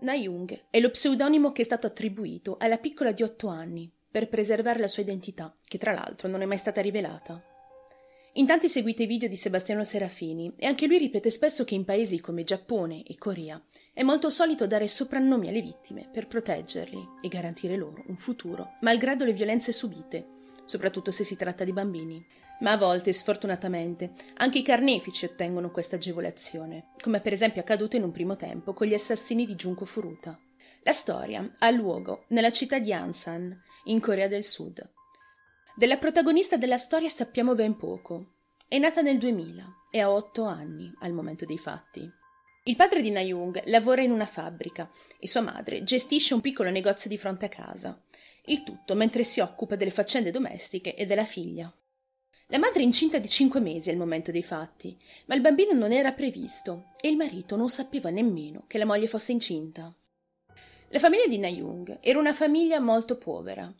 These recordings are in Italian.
Na-Young è lo pseudonimo che è stato attribuito alla piccola di otto anni per preservare la sua identità, che tra l'altro non è mai stata rivelata. In tanti seguite i video di Sebastiano Serafini e anche lui ripete spesso che in paesi come Giappone e Corea è molto solito dare soprannomi alle vittime per proteggerli e garantire loro un futuro, malgrado le violenze subite, soprattutto se si tratta di bambini. Ma a volte, sfortunatamente, anche i carnefici ottengono questa agevolazione, come per esempio accaduto in un primo tempo con gli assassini di Junko Furuta. La storia ha luogo nella città di Ansan, in Corea del Sud, della protagonista della storia sappiamo ben poco. È nata nel 2000 e ha otto anni al momento dei fatti. Il padre di Nayung lavora in una fabbrica e sua madre gestisce un piccolo negozio di fronte a casa. Il tutto mentre si occupa delle faccende domestiche e della figlia. La madre è incinta di cinque mesi al momento dei fatti, ma il bambino non era previsto e il marito non sapeva nemmeno che la moglie fosse incinta. La famiglia di Nayung era una famiglia molto povera.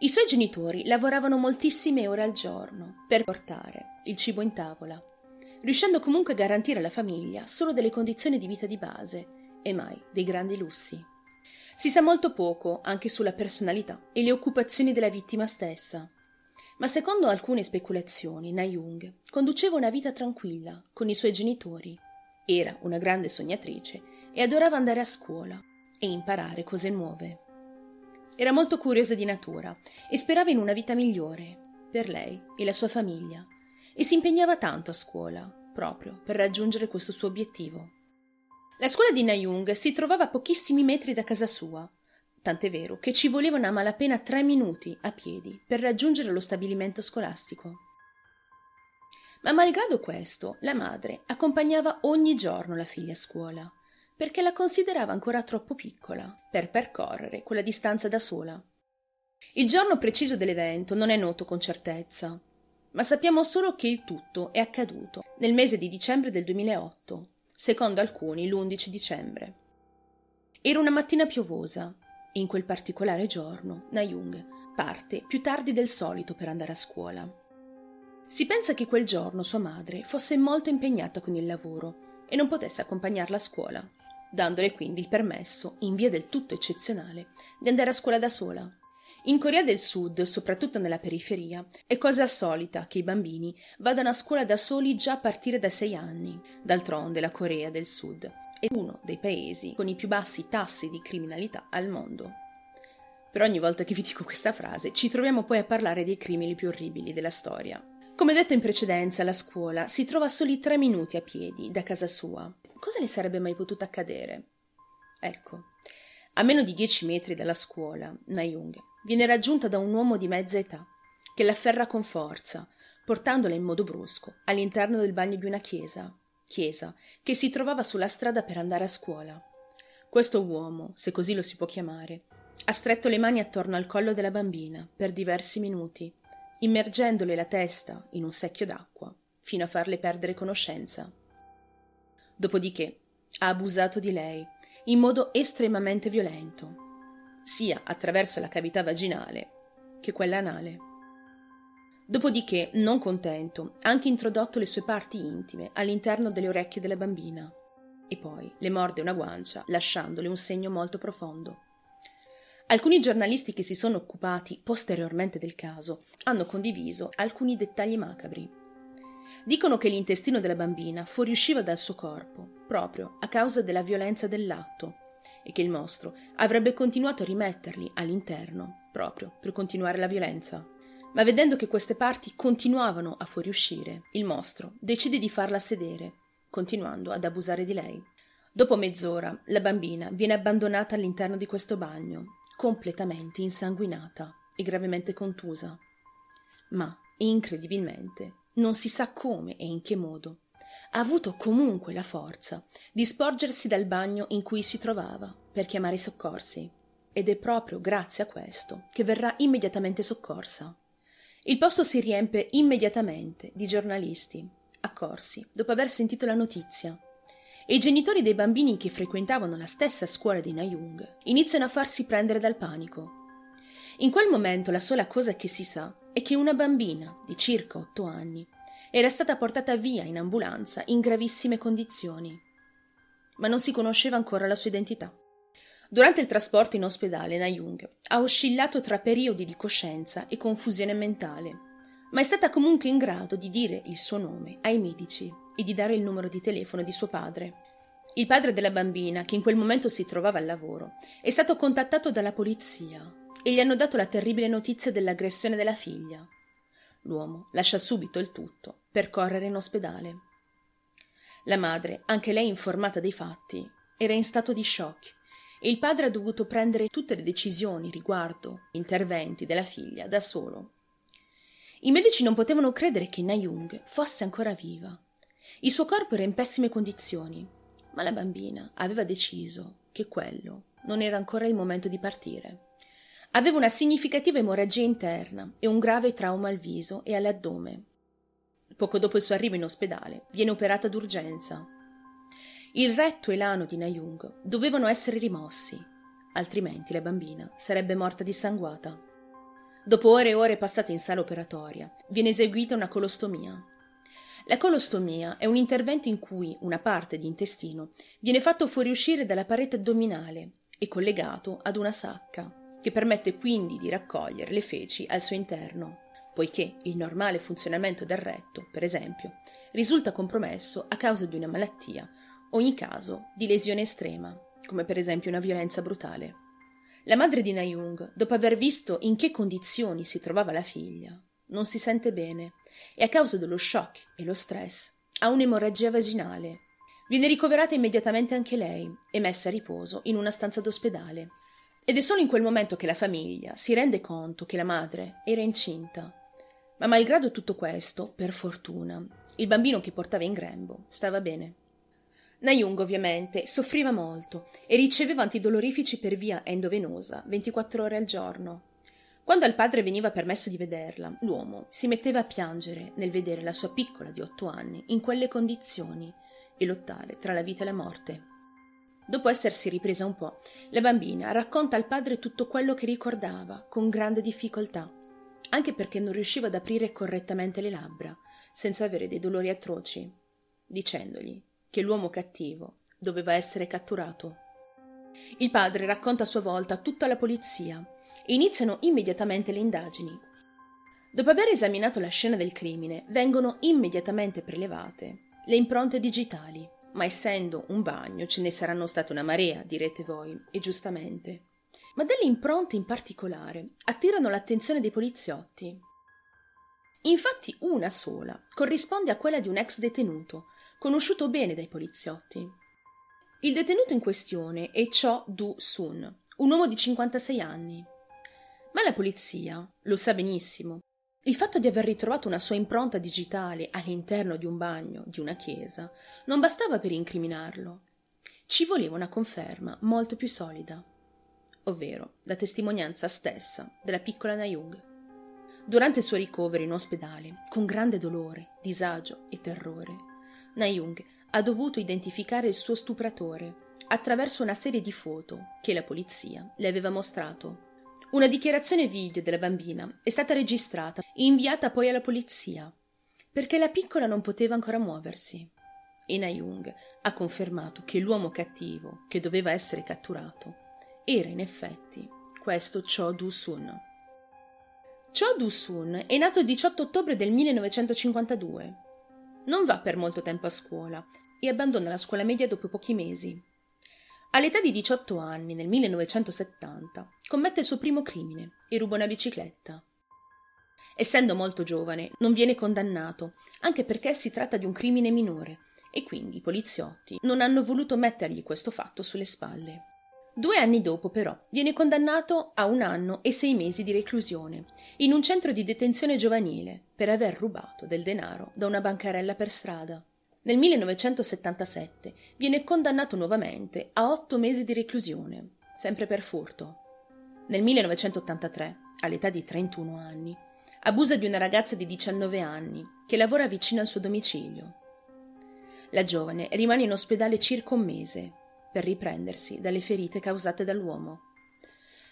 I suoi genitori lavoravano moltissime ore al giorno per portare il cibo in tavola, riuscendo comunque a garantire alla famiglia solo delle condizioni di vita di base e mai dei grandi lussi. Si sa molto poco anche sulla personalità e le occupazioni della vittima stessa, ma secondo alcune speculazioni Nayung conduceva una vita tranquilla con i suoi genitori, era una grande sognatrice e adorava andare a scuola e imparare cose nuove. Era molto curiosa di natura e sperava in una vita migliore per lei e la sua famiglia e si impegnava tanto a scuola proprio per raggiungere questo suo obiettivo. La scuola di Nayung si trovava a pochissimi metri da casa sua, tant'è vero che ci volevano a malapena tre minuti a piedi per raggiungere lo stabilimento scolastico. Ma malgrado questo, la madre accompagnava ogni giorno la figlia a scuola perché la considerava ancora troppo piccola per percorrere quella distanza da sola. Il giorno preciso dell'evento non è noto con certezza, ma sappiamo solo che il tutto è accaduto nel mese di dicembre del 2008, secondo alcuni l'11 dicembre. Era una mattina piovosa e in quel particolare giorno Nayung parte più tardi del solito per andare a scuola. Si pensa che quel giorno sua madre fosse molto impegnata con il lavoro e non potesse accompagnarla a scuola dandole quindi il permesso, in via del tutto eccezionale, di andare a scuola da sola. In Corea del Sud, soprattutto nella periferia, è cosa solita che i bambini vadano a scuola da soli già a partire da sei anni. D'altronde la Corea del Sud è uno dei paesi con i più bassi tassi di criminalità al mondo. Per ogni volta che vi dico questa frase, ci troviamo poi a parlare dei crimini più orribili della storia. Come detto in precedenza, la scuola si trova a soli tre minuti a piedi da casa sua cosa le sarebbe mai potuto accadere? Ecco, a meno di dieci metri dalla scuola, Nayung viene raggiunta da un uomo di mezza età che l'afferra con forza, portandola in modo brusco all'interno del bagno di una chiesa, chiesa che si trovava sulla strada per andare a scuola. Questo uomo, se così lo si può chiamare, ha stretto le mani attorno al collo della bambina per diversi minuti, immergendole la testa in un secchio d'acqua fino a farle perdere conoscenza. Dopodiché ha abusato di lei in modo estremamente violento, sia attraverso la cavità vaginale che quella anale. Dopodiché, non contento, ha anche introdotto le sue parti intime all'interno delle orecchie della bambina e poi le morde una guancia lasciandole un segno molto profondo. Alcuni giornalisti che si sono occupati posteriormente del caso hanno condiviso alcuni dettagli macabri Dicono che l'intestino della bambina fuoriusciva dal suo corpo, proprio a causa della violenza dell'atto, e che il mostro avrebbe continuato a rimetterli all'interno, proprio per continuare la violenza. Ma vedendo che queste parti continuavano a fuoriuscire, il mostro decide di farla sedere, continuando ad abusare di lei. Dopo mezz'ora, la bambina viene abbandonata all'interno di questo bagno, completamente insanguinata e gravemente contusa. Ma, incredibilmente, non si sa come e in che modo, ha avuto comunque la forza di sporgersi dal bagno in cui si trovava per chiamare i soccorsi. Ed è proprio grazie a questo che verrà immediatamente soccorsa. Il posto si riempie immediatamente di giornalisti, accorsi dopo aver sentito la notizia. E i genitori dei bambini che frequentavano la stessa scuola di Nayung iniziano a farsi prendere dal panico. In quel momento la sola cosa che si sa è che una bambina di circa otto anni era stata portata via in ambulanza in gravissime condizioni. ma non si conosceva ancora la sua identità. Durante il trasporto in ospedale, Nayung ha oscillato tra periodi di coscienza e confusione mentale, ma è stata comunque in grado di dire il suo nome ai medici e di dare il numero di telefono di suo padre. Il padre della bambina, che in quel momento si trovava al lavoro, è stato contattato dalla polizia e gli hanno dato la terribile notizia dell'aggressione della figlia. L'uomo lascia subito il tutto per correre in ospedale. La madre, anche lei informata dei fatti, era in stato di shock e il padre ha dovuto prendere tutte le decisioni riguardo interventi della figlia da solo. I medici non potevano credere che Nayung fosse ancora viva. Il suo corpo era in pessime condizioni, ma la bambina aveva deciso che quello non era ancora il momento di partire. Aveva una significativa emorragia interna e un grave trauma al viso e all'addome. Poco dopo il suo arrivo in ospedale viene operata d'urgenza il retto e l'ano di Nayung dovevano essere rimossi, altrimenti la bambina sarebbe morta dissanguata. Dopo ore e ore passate in sala operatoria, viene eseguita una colostomia. La colostomia è un intervento in cui una parte di intestino viene fatto fuoriuscire dalla parete addominale e collegato ad una sacca, che permette quindi di raccogliere le feci al suo interno, poiché il normale funzionamento del retto, per esempio, risulta compromesso a causa di una malattia ogni caso di lesione estrema, come per esempio una violenza brutale. La madre di Nayung, dopo aver visto in che condizioni si trovava la figlia, non si sente bene e a causa dello shock e lo stress ha un'emorragia vaginale. Viene ricoverata immediatamente anche lei e messa a riposo in una stanza d'ospedale. Ed è solo in quel momento che la famiglia si rende conto che la madre era incinta. Ma malgrado tutto questo, per fortuna, il bambino che portava in grembo stava bene. Nayung ovviamente soffriva molto e riceveva antidolorifici per via endovenosa 24 ore al giorno. Quando al padre veniva permesso di vederla, l'uomo si metteva a piangere nel vedere la sua piccola di otto anni in quelle condizioni e lottare tra la vita e la morte. Dopo essersi ripresa un po', la bambina racconta al padre tutto quello che ricordava con grande difficoltà, anche perché non riusciva ad aprire correttamente le labbra, senza avere dei dolori atroci, dicendogli che l'uomo cattivo doveva essere catturato. Il padre racconta a sua volta tutto alla polizia e iniziano immediatamente le indagini. Dopo aver esaminato la scena del crimine, vengono immediatamente prelevate le impronte digitali, ma essendo un bagno ce ne saranno state una marea, direte voi, e giustamente. Ma delle impronte in particolare attirano l'attenzione dei poliziotti. Infatti una sola corrisponde a quella di un ex detenuto, conosciuto bene dai poliziotti. Il detenuto in questione è Cho Du-sun, un uomo di 56 anni. Ma la polizia lo sa benissimo. Il fatto di aver ritrovato una sua impronta digitale all'interno di un bagno di una chiesa non bastava per incriminarlo. Ci voleva una conferma molto più solida, ovvero la testimonianza stessa della piccola Nayung. Durante il suo ricovero in ospedale, con grande dolore, disagio e terrore, Nayung ha dovuto identificare il suo stupratore attraverso una serie di foto che la polizia le aveva mostrato. Una dichiarazione video della bambina è stata registrata e inviata poi alla polizia, perché la piccola non poteva ancora muoversi. E Nayung ha confermato che l'uomo cattivo che doveva essere catturato era in effetti questo Cho Du-sun. Cho Du-sun è nato il 18 ottobre del 1952 non va per molto tempo a scuola e abbandona la scuola media dopo pochi mesi. All'età di 18 anni, nel 1970, commette il suo primo crimine e ruba una bicicletta. Essendo molto giovane, non viene condannato, anche perché si tratta di un crimine minore, e quindi i poliziotti non hanno voluto mettergli questo fatto sulle spalle. Due anni dopo, però, viene condannato a un anno e sei mesi di reclusione in un centro di detenzione giovanile per aver rubato del denaro da una bancarella per strada. Nel 1977 viene condannato nuovamente a otto mesi di reclusione, sempre per furto. Nel 1983, all'età di 31 anni, abusa di una ragazza di 19 anni che lavora vicino al suo domicilio. La giovane rimane in ospedale circa un mese per riprendersi dalle ferite causate dall'uomo.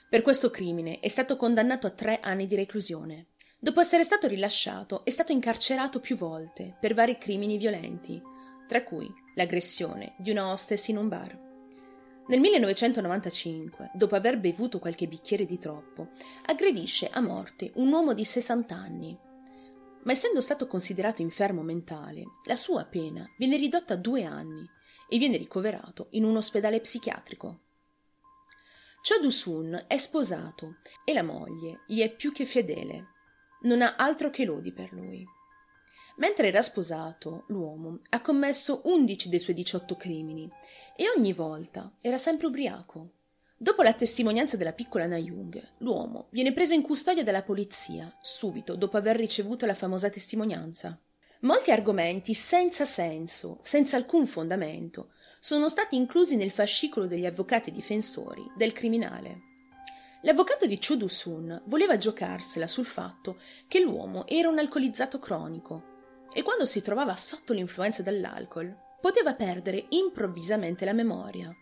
Per questo crimine è stato condannato a tre anni di reclusione. Dopo essere stato rilasciato, è stato incarcerato più volte per vari crimini violenti, tra cui l'aggressione di una hostess in un bar. Nel 1995, dopo aver bevuto qualche bicchiere di troppo, aggredisce a morte un uomo di 60 anni. Ma essendo stato considerato infermo mentale, la sua pena viene ridotta a due anni e viene ricoverato in un ospedale psichiatrico. Cho Du-sun è sposato e la moglie gli è più che fedele. Non ha altro che lodi per lui. Mentre era sposato, l'uomo ha commesso 11 dei suoi 18 crimini e ogni volta era sempre ubriaco. Dopo la testimonianza della piccola Nayung, l'uomo viene preso in custodia dalla polizia subito dopo aver ricevuto la famosa testimonianza. Molti argomenti senza senso, senza alcun fondamento, sono stati inclusi nel fascicolo degli avvocati difensori del criminale. L'avvocato di Chu Du-sun voleva giocarsela sul fatto che l'uomo era un alcolizzato cronico e quando si trovava sotto l'influenza dell'alcol poteva perdere improvvisamente la memoria,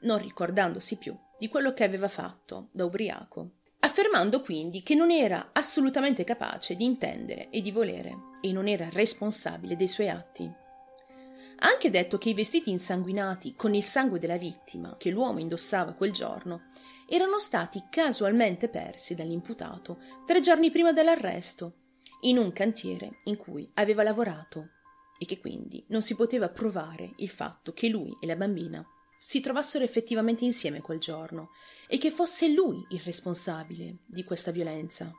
non ricordandosi più di quello che aveva fatto da ubriaco, affermando quindi che non era assolutamente capace di intendere e di volere e non era responsabile dei suoi atti. Ha anche detto che i vestiti insanguinati con il sangue della vittima che l'uomo indossava quel giorno erano stati casualmente persi dall'imputato tre giorni prima dell'arresto in un cantiere in cui aveva lavorato e che quindi non si poteva provare il fatto che lui e la bambina si trovassero effettivamente insieme quel giorno e che fosse lui il responsabile di questa violenza.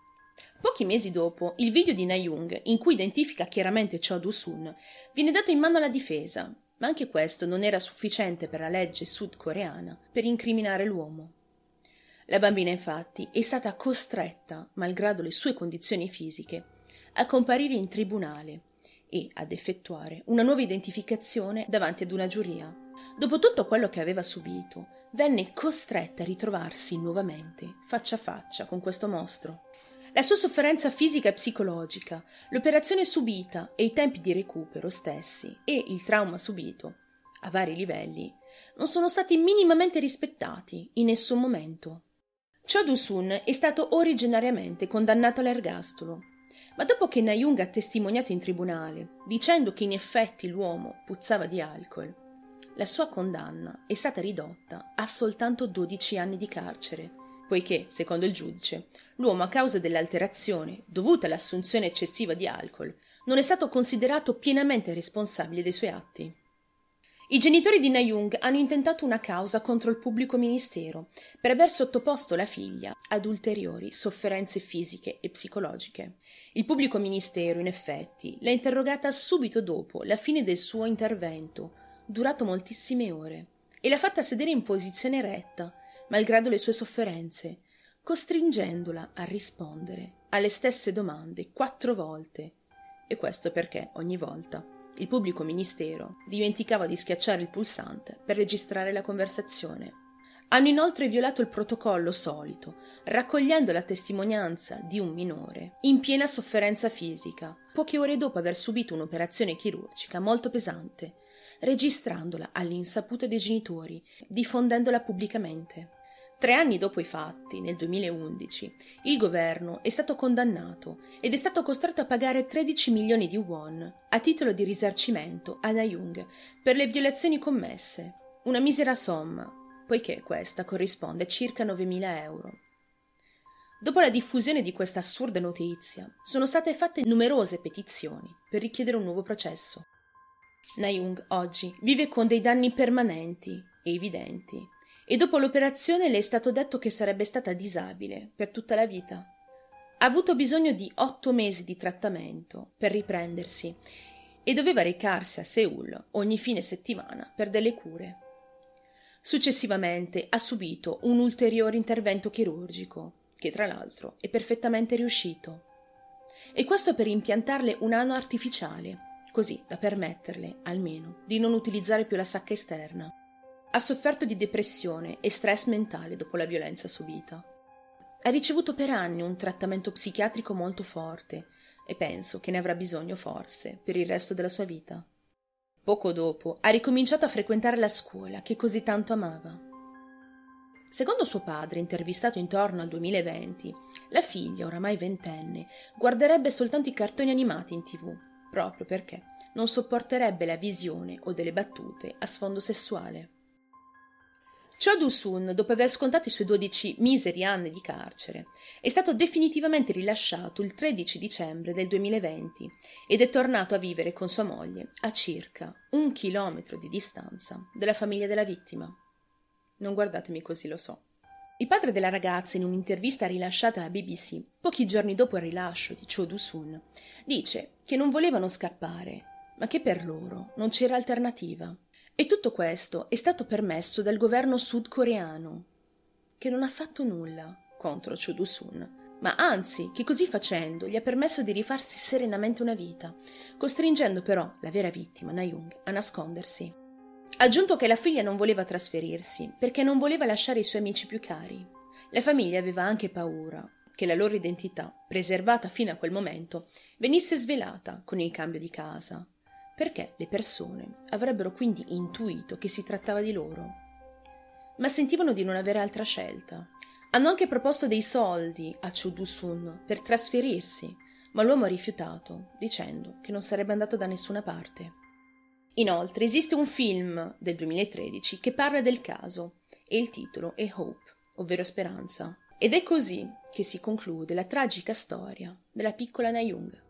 Pochi mesi dopo, il video di Nayung, in cui identifica chiaramente Cho Du-sun, viene dato in mano alla difesa, ma anche questo non era sufficiente per la legge sudcoreana per incriminare l'uomo. La bambina infatti è stata costretta, malgrado le sue condizioni fisiche, a comparire in tribunale e ad effettuare una nuova identificazione davanti ad una giuria. Dopo tutto quello che aveva subito, venne costretta a ritrovarsi nuovamente faccia a faccia con questo mostro. La sua sofferenza fisica e psicologica, l'operazione subita e i tempi di recupero stessi e il trauma subito, a vari livelli, non sono stati minimamente rispettati in nessun momento. Cho Du-sun è stato originariamente condannato all'ergastolo ma dopo che Nayung ha testimoniato in tribunale, dicendo che in effetti l'uomo puzzava di alcol, la sua condanna è stata ridotta a soltanto 12 anni di carcere, poiché, secondo il giudice, l'uomo a causa dell'alterazione dovuta all'assunzione eccessiva di alcol non è stato considerato pienamente responsabile dei suoi atti. I genitori di Nayung hanno intentato una causa contro il pubblico ministero per aver sottoposto la figlia ad ulteriori sofferenze fisiche e psicologiche. Il pubblico ministero, in effetti, l'ha interrogata subito dopo la fine del suo intervento, durato moltissime ore, e l'ha fatta sedere in posizione retta, malgrado le sue sofferenze, costringendola a rispondere alle stesse domande quattro volte. E questo perché ogni volta il pubblico ministero dimenticava di schiacciare il pulsante per registrare la conversazione. Hanno inoltre violato il protocollo solito, raccogliendo la testimonianza di un minore in piena sofferenza fisica, poche ore dopo aver subito un'operazione chirurgica molto pesante, registrandola all'insaputa dei genitori, diffondendola pubblicamente. Tre anni dopo i fatti, nel 2011, il governo è stato condannato ed è stato costretto a pagare 13 milioni di won a titolo di risarcimento a Nayung per le violazioni commesse, una misera somma, poiché questa corrisponde a circa 9.000 euro. Dopo la diffusione di questa assurda notizia, sono state fatte numerose petizioni per richiedere un nuovo processo. Nayung oggi vive con dei danni permanenti e evidenti e dopo l'operazione le è stato detto che sarebbe stata disabile per tutta la vita. Ha avuto bisogno di otto mesi di trattamento per riprendersi e doveva recarsi a Seoul ogni fine settimana per delle cure. Successivamente ha subito un ulteriore intervento chirurgico, che tra l'altro è perfettamente riuscito. E questo per impiantarle un ano artificiale, così da permetterle, almeno, di non utilizzare più la sacca esterna. Ha sofferto di depressione e stress mentale dopo la violenza subita. Ha ricevuto per anni un trattamento psichiatrico molto forte e penso che ne avrà bisogno forse per il resto della sua vita. Poco dopo ha ricominciato a frequentare la scuola che così tanto amava. Secondo suo padre, intervistato intorno al 2020, la figlia, oramai ventenne, guarderebbe soltanto i cartoni animati in tv, proprio perché non sopporterebbe la visione o delle battute a sfondo sessuale. Cho Du-sun, dopo aver scontato i suoi 12 miseri anni di carcere, è stato definitivamente rilasciato il 13 dicembre del 2020 ed è tornato a vivere con sua moglie a circa un chilometro di distanza dalla famiglia della vittima. Non guardatemi così, lo so. Il padre della ragazza, in un'intervista rilasciata alla BBC, pochi giorni dopo il rilascio di Cho Du-sun, dice che non volevano scappare, ma che per loro non c'era alternativa. E tutto questo è stato permesso dal governo sudcoreano, che non ha fatto nulla contro Cho Du-sun, ma anzi che così facendo gli ha permesso di rifarsi serenamente una vita, costringendo però la vera vittima, Na-young, a nascondersi. Aggiunto che la figlia non voleva trasferirsi perché non voleva lasciare i suoi amici più cari. La famiglia aveva anche paura che la loro identità, preservata fino a quel momento, venisse svelata con il cambio di casa perché le persone avrebbero quindi intuito che si trattava di loro. Ma sentivano di non avere altra scelta. Hanno anche proposto dei soldi a Chu Du-sun per trasferirsi, ma l'uomo ha rifiutato, dicendo che non sarebbe andato da nessuna parte. Inoltre esiste un film del 2013 che parla del caso e il titolo è Hope, ovvero speranza. Ed è così che si conclude la tragica storia della piccola Na Young.